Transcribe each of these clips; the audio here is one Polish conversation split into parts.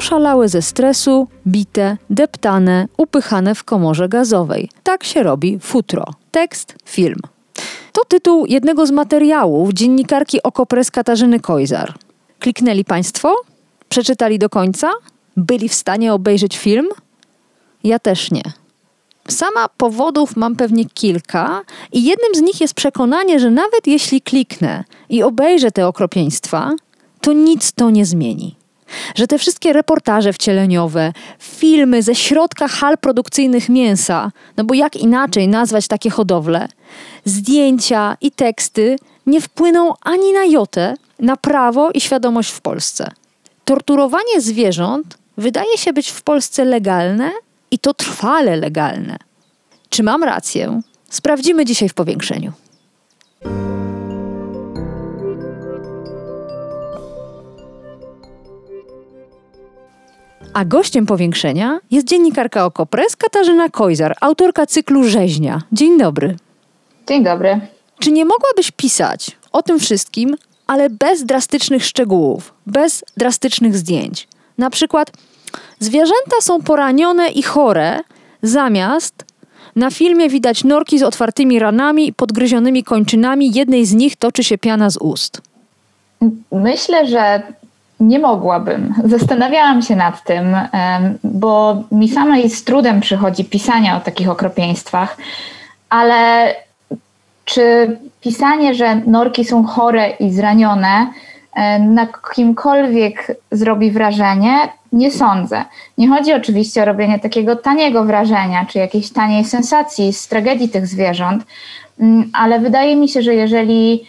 Oszalałe ze stresu, bite, deptane, upychane w komorze gazowej. Tak się robi futro. Tekst, film. To tytuł jednego z materiałów dziennikarki Okopres Katarzyny Kojzar. Kliknęli Państwo? Przeczytali do końca? Byli w stanie obejrzeć film? Ja też nie. Sama powodów mam pewnie kilka, i jednym z nich jest przekonanie, że nawet jeśli kliknę i obejrzę te okropieństwa, to nic to nie zmieni. Że te wszystkie reportaże wcieleniowe, filmy ze środka hal produkcyjnych mięsa, no bo jak inaczej nazwać takie hodowle, zdjęcia i teksty nie wpłyną ani na jotę na prawo i świadomość w Polsce. Torturowanie zwierząt wydaje się być w Polsce legalne i to trwale legalne. Czy mam rację? Sprawdzimy dzisiaj w powiększeniu. A gościem powiększenia jest dziennikarka Okopres Katarzyna Kojzar, autorka cyklu Rzeźnia. Dzień dobry. Dzień dobry. Czy nie mogłabyś pisać o tym wszystkim, ale bez drastycznych szczegółów, bez drastycznych zdjęć? Na przykład zwierzęta są poranione i chore, zamiast na filmie widać norki z otwartymi ranami i podgryzionymi kończynami, jednej z nich toczy się piana z ust. Myślę, że nie mogłabym. Zastanawiałam się nad tym, bo mi samej z trudem przychodzi pisanie o takich okropieństwach, ale czy pisanie, że norki są chore i zranione, na kimkolwiek zrobi wrażenie, nie sądzę. Nie chodzi oczywiście o robienie takiego taniego wrażenia, czy jakiejś taniej sensacji z tragedii tych zwierząt, mm, ale wydaje mi się, że jeżeli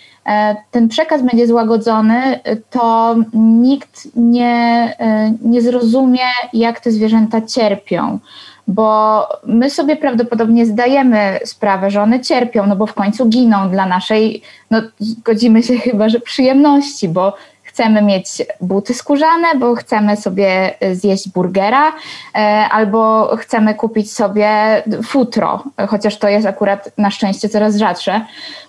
ten przekaz będzie złagodzony, to nikt nie, e, nie zrozumie, jak te zwierzęta cierpią bo my sobie prawdopodobnie zdajemy sprawę, że one cierpią, no bo w końcu giną dla naszej, no zgodzimy się chyba, że przyjemności, bo chcemy mieć buty skórzane, bo chcemy sobie zjeść burgera, e, albo chcemy kupić sobie futro, chociaż to jest akurat na szczęście coraz rzadsze.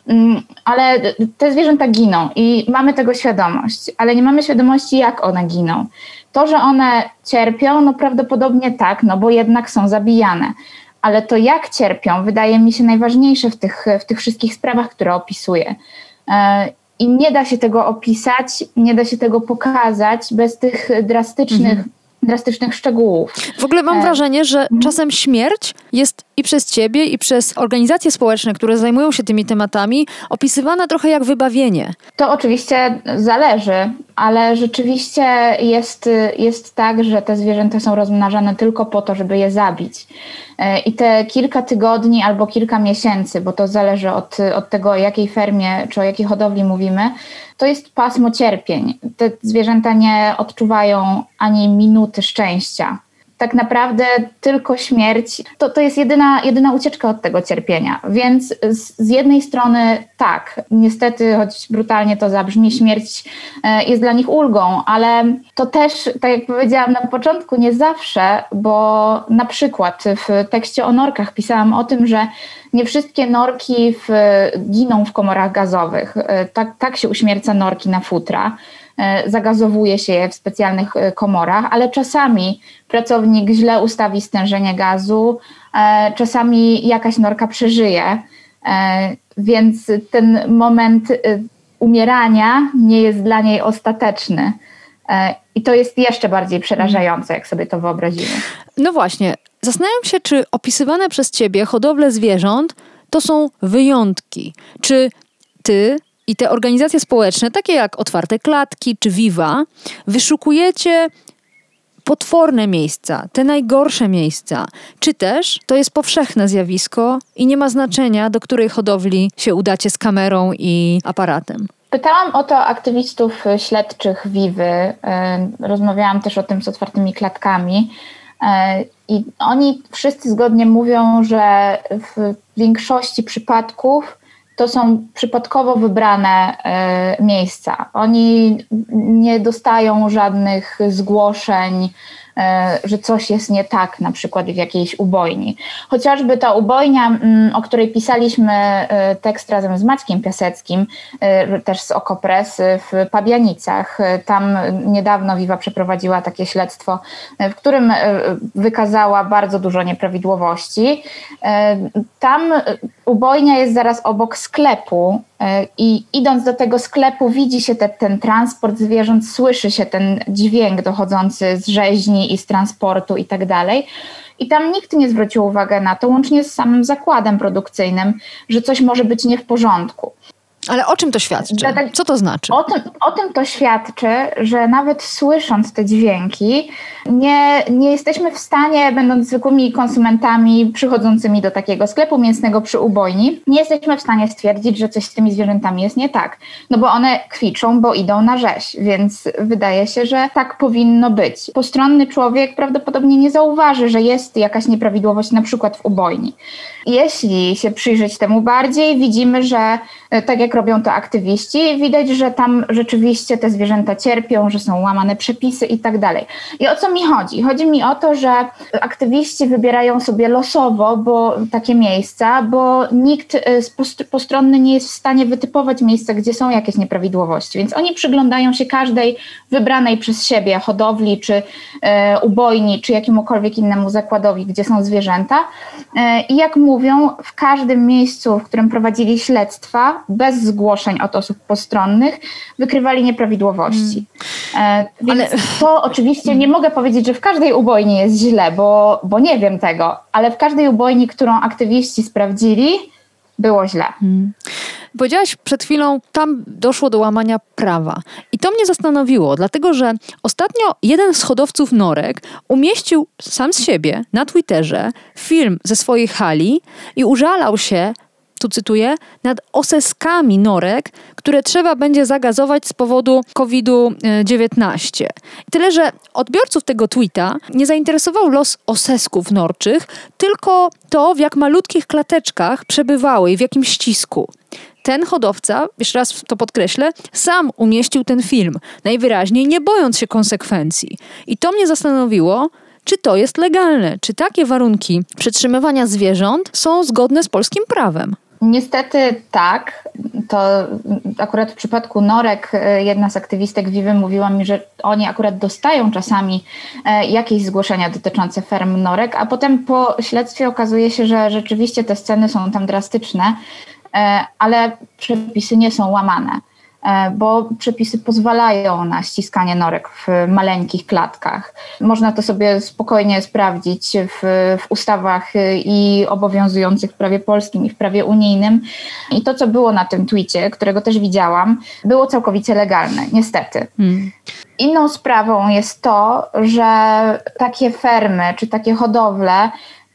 Mm, ale te zwierzęta giną i mamy tego świadomość, ale nie mamy świadomości, jak one giną. To, że one cierpią, no prawdopodobnie tak, no bo jednak są zabijane. Ale to, jak cierpią, wydaje mi się najważniejsze w tych, w tych wszystkich sprawach, które opisuję. I nie da się tego opisać, nie da się tego pokazać bez tych drastycznych mhm drastycznych szczegółów. W ogóle mam e, wrażenie, że mhm. czasem śmierć jest i przez ciebie, i przez organizacje społeczne, które zajmują się tymi tematami, opisywana trochę jak wybawienie. To oczywiście zależy, ale rzeczywiście jest, jest tak, że te zwierzęta są rozmnażane tylko po to, żeby je zabić. E, I te kilka tygodni albo kilka miesięcy, bo to zależy od, od tego, o jakiej fermie czy o jakiej hodowli mówimy, to jest pasmo cierpień. Te zwierzęta nie odczuwają ani minuty szczęścia tak naprawdę tylko śmierć to, to jest jedyna, jedyna ucieczka od tego cierpienia. Więc z, z jednej strony tak, niestety, choć brutalnie to zabrzmi, śmierć e, jest dla nich ulgą, ale to też, tak jak powiedziałam na początku, nie zawsze, bo na przykład w tekście o norkach pisałam o tym, że nie wszystkie norki w, giną w komorach gazowych. E, tak, tak się uśmierca norki na futra. E, zagazowuje się je w specjalnych e, komorach, ale czasami pracownik źle ustawi stężenie gazu, e, czasami jakaś norka przeżyje, więc ten moment umierania nie jest dla niej ostateczny. I to jest jeszcze bardziej przerażające, jak sobie to wyobrazimy. No właśnie, zastanawiam się, czy opisywane przez ciebie hodowle zwierząt to są wyjątki. Czy ty i te organizacje społeczne, takie jak Otwarte Klatki czy Viva, wyszukujecie potworne miejsca, te najgorsze miejsca, czy też to jest powszechne zjawisko i nie ma znaczenia, do której hodowli się udacie z kamerą i aparatem. Pytałam o to aktywistów śledczych Vivy, rozmawiałam też o tym z otwartymi klatkami. I oni wszyscy zgodnie mówią, że w większości przypadków to są przypadkowo wybrane miejsca. Oni nie dostają żadnych zgłoszeń E, że coś jest nie tak, na przykład w jakiejś ubojni. Chociażby ta ubojnia, mm, o której pisaliśmy e, tekst razem z Maćkiem Piaseckim, e, też z Okopres w Pabianicach. Tam niedawno Viva przeprowadziła takie śledztwo, w którym wykazała bardzo dużo nieprawidłowości. Tam ubojnia jest zaraz obok sklepu, i idąc do tego sklepu, widzi się te, ten transport zwierząt, słyszy się ten dźwięk dochodzący z rzeźni i z transportu i tak dalej. I tam nikt nie zwrócił uwagi na to, łącznie z samym zakładem produkcyjnym, że coś może być nie w porządku. Ale o czym to świadczy? Co to znaczy? O tym, o tym to świadczy, że nawet słysząc te dźwięki, nie, nie jesteśmy w stanie, będąc zwykłymi konsumentami przychodzącymi do takiego sklepu mięsnego przy ubojni, nie jesteśmy w stanie stwierdzić, że coś z tymi zwierzętami jest nie tak. No bo one kwiczą, bo idą na rzeź, więc wydaje się, że tak powinno być. Postronny człowiek prawdopodobnie nie zauważy, że jest jakaś nieprawidłowość na przykład w ubojni. Jeśli się przyjrzeć temu bardziej, widzimy, że tak jak robią to aktywiści, widać, że tam rzeczywiście te zwierzęta cierpią, że są łamane przepisy i tak dalej. I o co mi chodzi? Chodzi mi o to, że aktywiści wybierają sobie losowo bo, takie miejsca, bo nikt e, postronny nie jest w stanie wytypować miejsca, gdzie są jakieś nieprawidłowości. Więc oni przyglądają się każdej wybranej przez siebie hodowli, czy e, ubojni, czy jakiemukolwiek innemu zakładowi, gdzie są zwierzęta. E, I jak mówią, w każdym miejscu, w którym prowadzili śledztwa, bez zgłoszeń od osób postronnych, wykrywali nieprawidłowości. Hmm. Więc Ale... to oczywiście nie mogę powiedzieć, powiedzieć, że w każdej ubojni jest źle, bo, bo nie wiem tego, ale w każdej ubojni, którą aktywiści sprawdzili, było źle. Hmm. Powiedziałaś przed chwilą, tam doszło do łamania prawa. I to mnie zastanowiło, dlatego że ostatnio jeden z hodowców norek umieścił sam z siebie na Twitterze film ze swojej hali i użalał się, tu cytuję, nad oseskami norek, które trzeba będzie zagazować z powodu COVID-19. Tyle, że odbiorców tego tweeta nie zainteresował los osesków norczych, tylko to, w jak malutkich klateczkach przebywały i w jakim ścisku. Ten hodowca, jeszcze raz to podkreślę, sam umieścił ten film, najwyraźniej nie bojąc się konsekwencji. I to mnie zastanowiło, czy to jest legalne, czy takie warunki przetrzymywania zwierząt są zgodne z polskim prawem. Niestety tak. To akurat w przypadku norek e, jedna z aktywistek Wiwy mówiła mi, że oni akurat dostają czasami e, jakieś zgłoszenia dotyczące ferm norek, a potem po śledztwie okazuje się, że rzeczywiście te sceny są tam drastyczne, e, ale przepisy nie są łamane. E, bo przepisy pozwalają na ściskanie norek w maleńkich klatkach. Można to sobie spokojnie sprawdzić w, w ustawach i obowiązujących w prawie polskim i w prawie unijnym. I to, co było na tym twicie, którego też widziałam, było całkowicie legalne, niestety. Hmm. Inną sprawą jest to, że takie fermy czy takie hodowle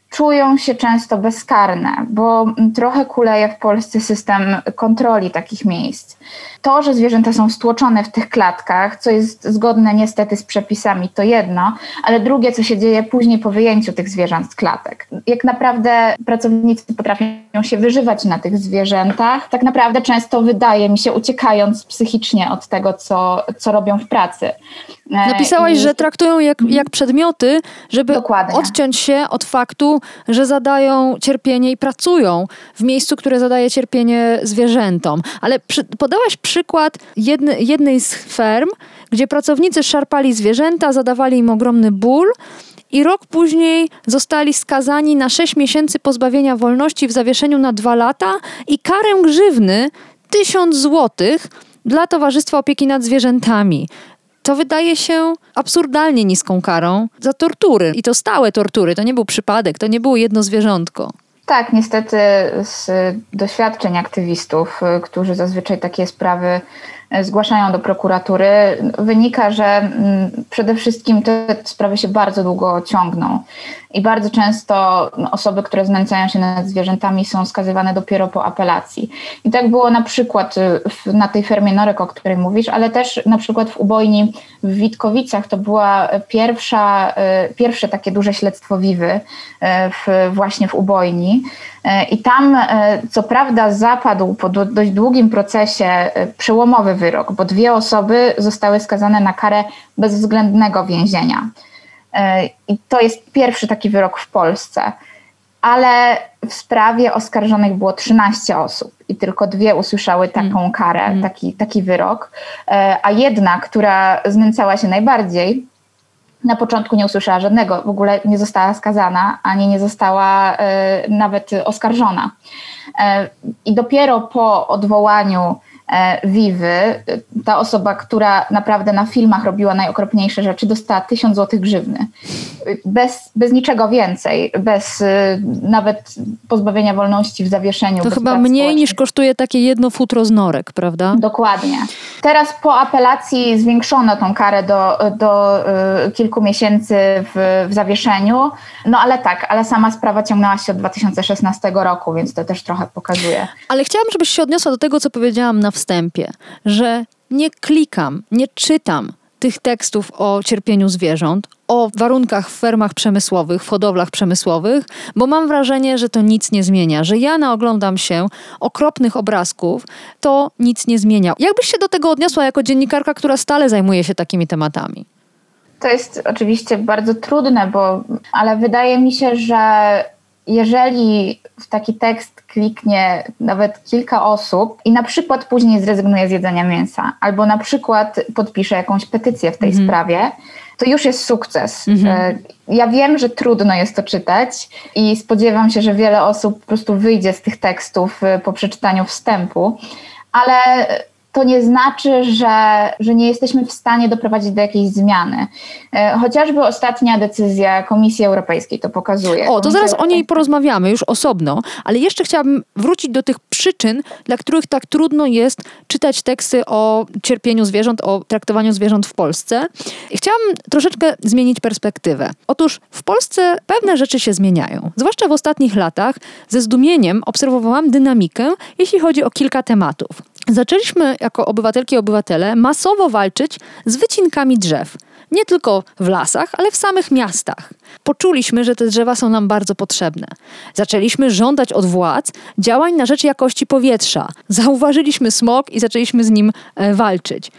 czują się często bezkarne, bo trochę kuleje w Polsce system kontroli takich miejsc. To, że zwierzęta są stłoczone w tych klatkach, co jest zgodne niestety z przepisami, to jedno, ale drugie, co się dzieje później po wyjęciu tych zwierząt z klatek. Jak naprawdę pracownicy potrafią się wyżywać na tych zwierzętach, tak naprawdę często wydaje mi się, uciekając psychicznie od tego, co, co robią w pracy. E, Napisałaś, I... że traktują jak, jak przedmioty, żeby Dokładnie. odciąć się od faktu, że zadają cierpienie i pracują w miejscu, które zadaje cierpienie zwierzętom. Ale przy, podałaś przykład jedny, jednej z ferm, gdzie pracownicy szarpali zwierzęta, zadawali im ogromny ból i rok później zostali skazani na 6 miesięcy pozbawienia wolności w zawieszeniu na 2 lata i karę grzywny 1000 złotych dla Towarzystwa Opieki nad Zwierzętami. To wydaje się absurdalnie niską karą za tortury. I to stałe tortury. To nie był przypadek, to nie było jedno zwierzątko. Tak, niestety z doświadczeń aktywistów, y, którzy zazwyczaj takie sprawy zgłaszają do prokuratury, wynika, że mm, przede wszystkim te sprawy się bardzo długo ciągną i bardzo często osoby, które znęcają się nad zwierzętami są skazywane dopiero po apelacji. I tak było na przykład y, na tej fermie Norek, o której mówisz, ale też na przykład w ubojni w Witkowicach to była pierwsza, y, pierwsze takie duże śledztwo Wiwy y, w, właśnie w ubojni. I tam co prawda zapadł po dość długim procesie przełomowy wyrok, bo dwie osoby zostały skazane na karę bezwzględnego więzienia. E, I to jest pierwszy taki wyrok w Polsce. Ale w sprawie oskarżonych było 13 osób i tylko dwie usłyszały taką mm. karę, mm. Taki, taki wyrok. E, a jedna, która znęcała się najbardziej, na początku nie usłyszała żadnego, w ogóle nie została skazana, ani nie została e, nawet oskarżona. I dopiero po odwołaniu Wiwy, ta osoba, która naprawdę na filmach robiła najokropniejsze rzeczy, dostała tysiąc złotych grzywny. Bez, bez niczego więcej, bez y, nawet pozbawienia wolności w zawieszeniu. To chyba mniej niż kosztuje takie jedno futro z norek, prawda? Dokładnie. Teraz po apelacji zwiększono tą karę do, do y, kilku miesięcy w, w zawieszeniu, no ale tak, ale sama sprawa ciągnęła się od 2016 roku, więc to też trochę pokazuje. Ale chciałam, żebyś się odniosła do tego, co powiedziałam na wstępie, że nie klikam, nie czytam tych tekstów o cierpieniu zwierząt, o warunkach w fermach przemysłowych, w hodowlach przemysłowych, bo mam wrażenie, że to nic nie zmienia, że ja naoglądam się okropnych obrazków, to nic nie zmienia. Jakbyś się do tego odniosła jako dziennikarka, która stale zajmuje się takimi tematami? To jest oczywiście bardzo trudne, bo, ale wydaje mi się, że jeżeli w taki tekst kliknie nawet kilka osób i na przykład później zrezygnuje z jedzenia mięsa, albo na przykład podpisze jakąś petycję w tej mhm. sprawie, to już jest sukces. Mhm. Ja wiem, że trudno jest to czytać i spodziewam się, że wiele osób po prostu wyjdzie z tych tekstów e, po przeczytaniu wstępu, ale to nie znaczy, że, że nie jesteśmy w stanie doprowadzić do jakiejś zmiany. E, chociażby ostatnia decyzja Komisji Europejskiej to pokazuje. O, to zaraz o niej porozmawiamy już osobno, ale jeszcze chciałabym wrócić do tych przyczyn, dla których tak trudno jest czytać teksty o cierpieniu zwierząt, o traktowaniu zwierząt w Polsce. Chciałam troszeczkę zmienić perspektywę. Otóż w Polsce pewne rzeczy się zmieniają. Zwłaszcza w ostatnich latach ze zdumieniem obserwowałam dynamikę, jeśli chodzi o kilka tematów. Zaczęliśmy jako obywatelki i obywatele masowo walczyć z wycinkami drzew. Nie tylko w lasach, ale w samych miastach. Poczuliśmy, że te drzewa są nam bardzo potrzebne. Zaczęliśmy żądać od władz działań na rzecz jakości powietrza. Zauważyliśmy smog i zaczęliśmy z nim e, walczyć.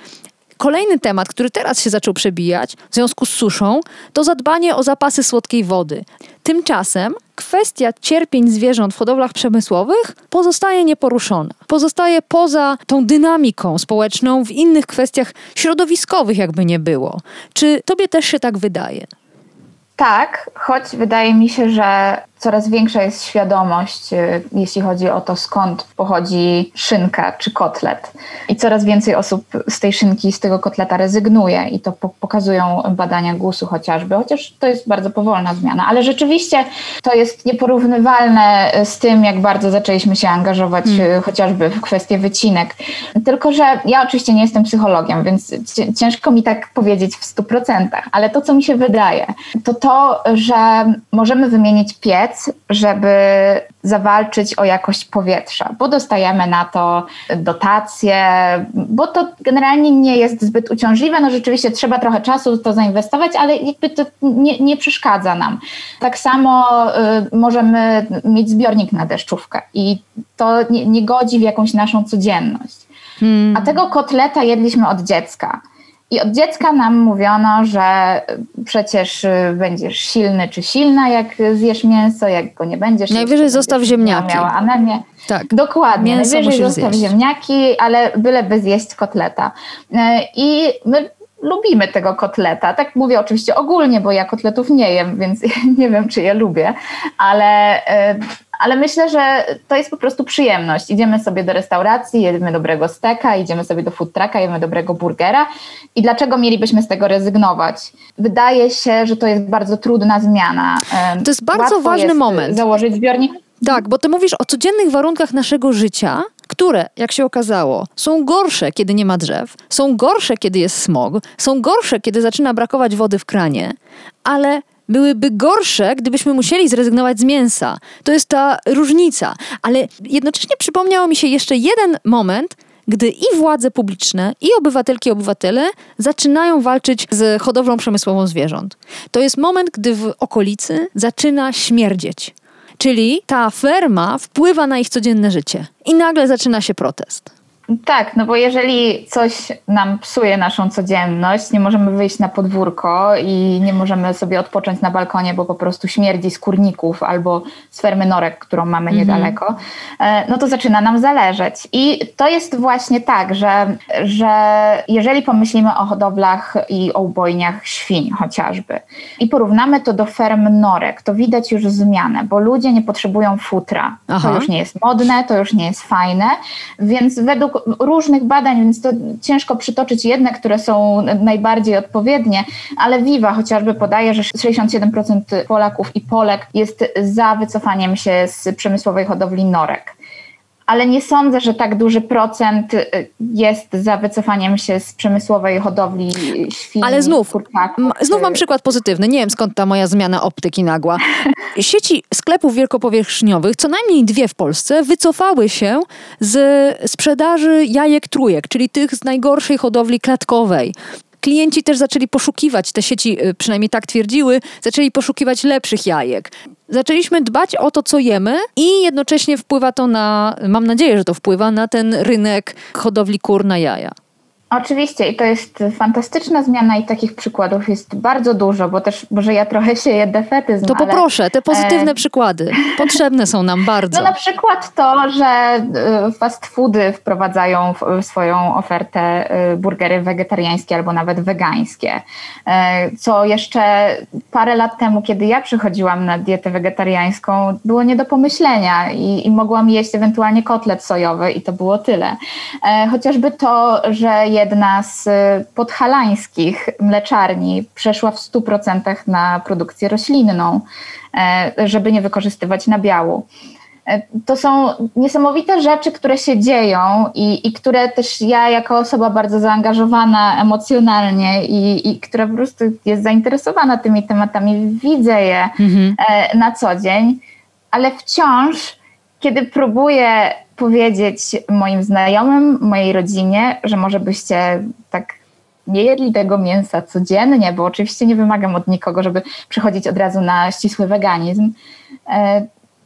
Kolejny temat, który teraz się zaczął przebijać w związku z suszą, to zadbanie o zapasy słodkiej wody. Tymczasem kwestia cierpień zwierząt w hodowlach przemysłowych pozostaje nieporuszona. Pozostaje poza tą dynamiką społeczną w innych kwestiach środowiskowych, jakby nie było. Czy tobie też się tak wydaje? Tak, choć wydaje mi się, że coraz większa jest świadomość, y, jeśli chodzi o to, skąd pochodzi szynka czy kotlet. I coraz więcej osób z tej szynki, z tego kotleta rezygnuje i to pokazują badania GUS-u chociażby, chociaż to jest bardzo powolna zmiana. Ale rzeczywiście to jest nieporównywalne z tym, jak bardzo zaczęliśmy się angażować hmm. chociażby w kwestie wycinek. Tylko, że ja oczywiście nie jestem psychologiem, więc ciężko mi tak powiedzieć w stu procentach, ale to, co mi się wydaje, to to, że możemy wymienić piec, żeby zawalczyć o jakość powietrza, bo dostajemy na to dotacje, bo to generalnie nie jest zbyt uciążliwe. No rzeczywiście trzeba trochę czasu w to zainwestować, ale jakby to nie, nie przeszkadza nam. Tak samo y, możemy mieć zbiornik na deszczówkę i to nie, nie godzi w jakąś naszą codzienność. Hmm. A tego kotleta jedliśmy od dziecka. I od dziecka nam mówiono, że przecież y, będziesz silny czy silna, jak zjesz mięso, jak go nie będziesz. Najwyżej zostaw ziemniaki. Miała anemię. Tak. Dokładnie. Mięso Najwyżej zostaw zjeść. ziemniaki, ale byleby zjeść kotleta. Y, I my lubimy tego kotleta. Tak mówię oczywiście ogólnie, bo ja kotletów nie jem, więc nie wiem, czy je lubię, ale y, ale myślę, że to jest po prostu przyjemność. Idziemy sobie do restauracji, jemy dobrego steka, idziemy sobie do food trucka, jemy dobrego burgera i dlaczego mielibyśmy z tego rezygnować? Wydaje się, że to jest bardzo trudna zmiana. To jest bardzo Łatwo ważny jest moment. Założyć zbiornik. Tak, bo ty mówisz o codziennych warunkach naszego życia, które, jak się okazało, są gorsze, kiedy nie ma drzew, są gorsze, kiedy jest smog, są gorsze, kiedy zaczyna brakować wody w kranie, ale byłyby gorsze, gdybyśmy musieli zrezygnować z mięsa. To jest ta różnica. Ale jednocześnie przypomniało mi się jeszcze jeden moment, gdy i władze publiczne, i obywatelki i obywatele zaczynają walczyć z hodowlą przemysłową zwierząt. To jest moment, gdy w okolicy zaczyna śmierdzieć. Czyli ta ferma wpływa na ich codzienne życie. I nagle zaczyna się protest. Tak, no bo jeżeli coś nam psuje naszą codzienność, nie możemy wyjść na podwórko i nie możemy sobie odpocząć na balkonie, bo po prostu śmierdzi z kurników albo z fermy norek, którą mamy mhm. niedaleko, e, no to zaczyna nam zależeć. I to jest właśnie tak, że, że jeżeli pomyślimy o hodowlach i o ubojniach świń chociażby i porównamy to do ferm norek, to widać już zmianę, bo ludzie nie potrzebują futra. Aha. To już nie jest modne, to już nie jest fajne, więc według różnych badań, więc to ciężko przytoczyć jedne, które są najbardziej odpowiednie, ale Viva chociażby podaje, że 67% Polaków i Polek jest za wycofaniem się z przemysłowej hodowli norek ale nie sądzę, że tak duży procent y, jest za wycofaniem się z przemysłowej hodowli świń. Ale znów, znów mam przykład pozytywny. Nie wiem skąd ta moja zmiana optyki nagła. Sieci sklepów wielkopowierzchniowych, co najmniej dwie w Polsce, wycofały się z sprzedaży jajek trójek, czyli tych z najgorszej hodowli klatkowej klienci też zaczęli poszukiwać, te sieci y, przynajmniej tak twierdziły, zaczęli poszukiwać lepszych jajek. Zaczęliśmy dbać o to, co jemy i jednocześnie wpływa to na, mam nadzieję, że to wpływa na ten rynek hodowli kur na jaja. Oczywiście i to jest fantastyczna zmiana i takich przykładów jest bardzo dużo, bo też może ja trochę sieję defetyzm. To poproszę, te pozytywne e... przykłady. Potrzebne są nam bardzo. No na przykład to, że e, fast foody wprowadzają w swoją ofertę e, burgery wegetariańskie albo nawet wegańskie. E, co jeszcze parę lat temu, kiedy ja przychodziłam na dietę wegetariańską, było nie do pomyślenia i, i mogłam jeść ewentualnie kotlet sojowy i to było tyle. Chociażby to, że jedna z y, podhalańskich mleczarni przeszła w 100% na produkcję roślinną, e, żeby nie wykorzystywać nabiału. E, to są niesamowite rzeczy, które się dzieją i, i, które też ja, jako osoba bardzo zaangażowana emocjonalnie i, i która po prostu jest zainteresowana tymi tematami, widzę je mhm. E, na co dzień, ale wciąż, kiedy próbuję powiedzieć moim znajomym, mojej rodzinie, że może byście tak nie jedli tego mięsa codziennie, bo oczywiście nie wymagam od nikogo, żeby przechodzić od razu na ścisły weganizm.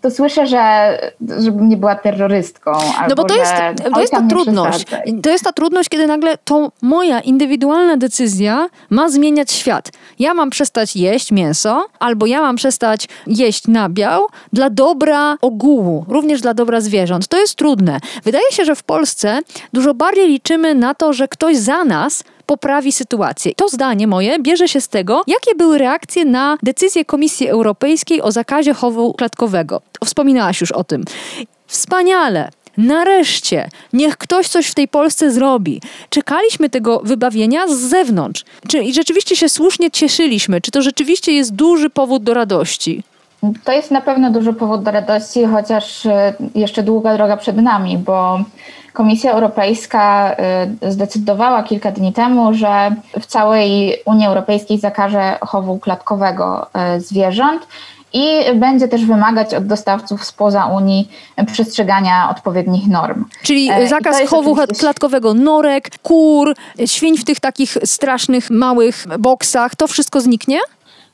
To słyszę, że żebym nie była terrorystką. No bo to jest, to jest ta trudność. To jest ta trudność, kiedy nagle to moja indywidualna decyzja ma zmieniać świat. Ja mam przestać jeść mięso, albo ja mam przestać jeść nabiał dla dobra ogółu, również dla dobra zwierząt. To jest trudne. Wydaje się, że w Polsce dużo bardziej liczymy na to, że ktoś za nas poprawi sytuację. To zdanie moje bierze się z tego, jakie były reakcje na decyzję Komisji Europejskiej o zakazie chowu klatkowego. Wspominałaś już o tym. Wspaniale. Nareszcie, niech ktoś coś w tej Polsce zrobi. Czekaliśmy tego wybawienia z zewnątrz. Czy i rzeczywiście się słusznie cieszyliśmy? Czy to rzeczywiście jest duży powód do radości? To jest na pewno duży powód do radości, chociaż e, jeszcze długa droga przed nami, bo Komisja Europejska y, zdecydowała kilka dni temu, że w całej Unii Europejskiej zakaże chowu klatkowego y, zwierząt i będzie też wymagać od dostawców spoza Unii przestrzegania odpowiednich norm. Czyli zakaz chowu oczywiście... klatkowego norek, kur, świń w tych takich strasznych małych boksach, to wszystko zniknie?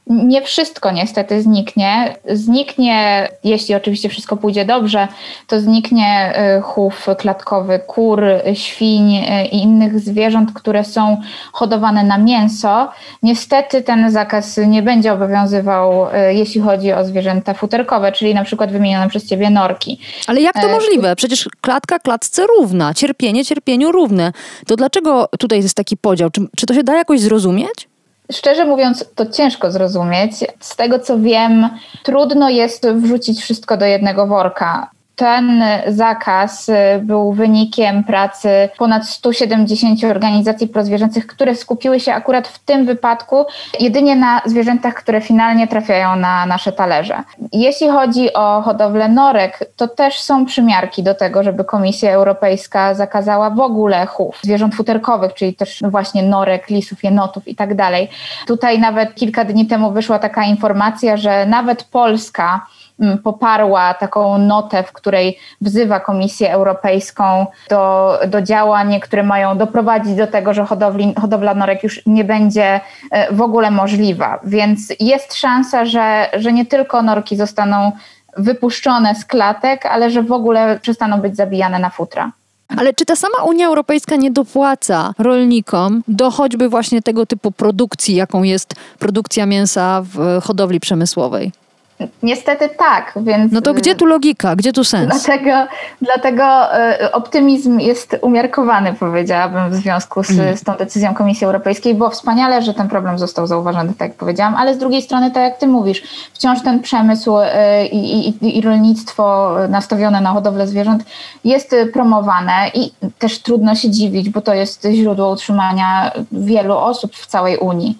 Nie wszystko niestety zniknie. Zniknie, jeśli oczywiście wszystko pójdzie dobrze, to zniknie y, chów klatkowy kur, świń y, i innych zwierząt, które są hodowane na mięso. Niestety ten zakaz nie będzie obowiązywał, y, jeśli chodzi o zwierzęta futerkowe, czyli na przykład wymienione przez ciebie norki. Ale jak to możliwe? Przecież klatka klatce równa, cierpienie cierpieniu równe. To dlaczego tutaj jest taki podział? Czy, czy to się da jakoś zrozumieć? Szczerze mówiąc, to ciężko zrozumieć. Z tego co wiem, trudno jest wrzucić wszystko do jednego worka. Ten zakaz y, był wynikiem pracy ponad 170 organizacji prozwierzęcych, które skupiły się akurat w tym wypadku jedynie na zwierzętach, które finalnie trafiają na nasze talerze. Jeśli chodzi o hodowlę norek, to też są przymiarki do tego, żeby Komisja Europejska zakazała w ogóle chów zwierząt futerkowych, czyli też no właśnie norek, lisów, jenotów i tak dalej. Tutaj nawet kilka dni temu wyszła taka informacja, że nawet Polska poparła taką notę, w której wzywa Komisję Europejską do, do działań, które mają doprowadzić do tego, że hodowli, hodowla norek już nie będzie e, w ogóle możliwa. Więc jest szansa, że, że nie tylko norki zostaną wypuszczone z klatek, ale że w ogóle przestaną być zabijane na futra. Ale czy ta sama Unia Europejska nie dopłaca rolnikom do choćby właśnie tego typu produkcji, jaką jest produkcja mięsa w hodowli przemysłowej? Niestety tak, więc. No to gdzie tu logika, gdzie tu sens? Dlatego, dlatego y, optymizm jest umiarkowany, powiedziałabym, w związku z, mm. z tą decyzją Komisji Europejskiej. Było wspaniale, że ten problem został zauważony, tak jak powiedziałam, ale z drugiej strony, tak jak ty mówisz, wciąż ten przemysł y, i, i, i rolnictwo nastawione na hodowlę zwierząt jest promowane i też trudno się dziwić, bo to jest źródło utrzymania wielu osób w całej Unii.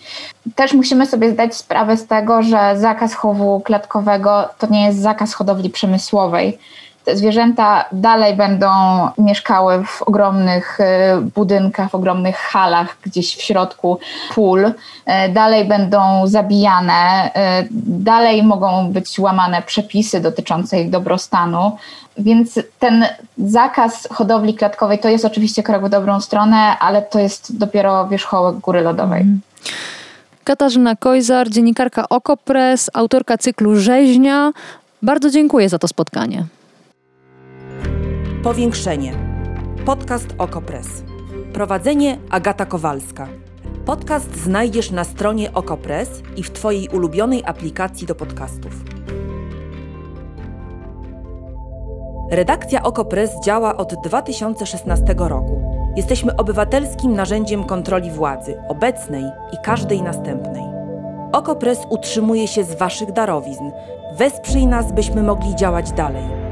Też musimy sobie zdać sprawę z tego, że zakaz chowu klatkowego to nie jest zakaz hodowli przemysłowej. Te zwierzęta dalej będą mieszkały w ogromnych e, budynkach, w ogromnych halach, gdzieś w środku pól, e, dalej będą zabijane, e, dalej mogą być łamane przepisy dotyczące ich dobrostanu. Więc ten zakaz hodowli klatkowej to jest oczywiście krok w dobrą stronę, ale to jest dopiero wierzchołek góry lodowej. Mm. Katarzyna Kojzar, dziennikarka Okopres, autorka cyklu Rzeźnia. Bardzo dziękuję za to spotkanie. Powiększenie. Podcast Okopres. Prowadzenie Agata Kowalska. Podcast znajdziesz na stronie Okopres i w Twojej ulubionej aplikacji do podcastów. Redakcja Okopres działa od 2016 roku. Jesteśmy obywatelskim narzędziem kontroli władzy, obecnej i każdej następnej. Okopres utrzymuje się z Waszych darowizn. Wesprzyj nas, byśmy mogli działać dalej.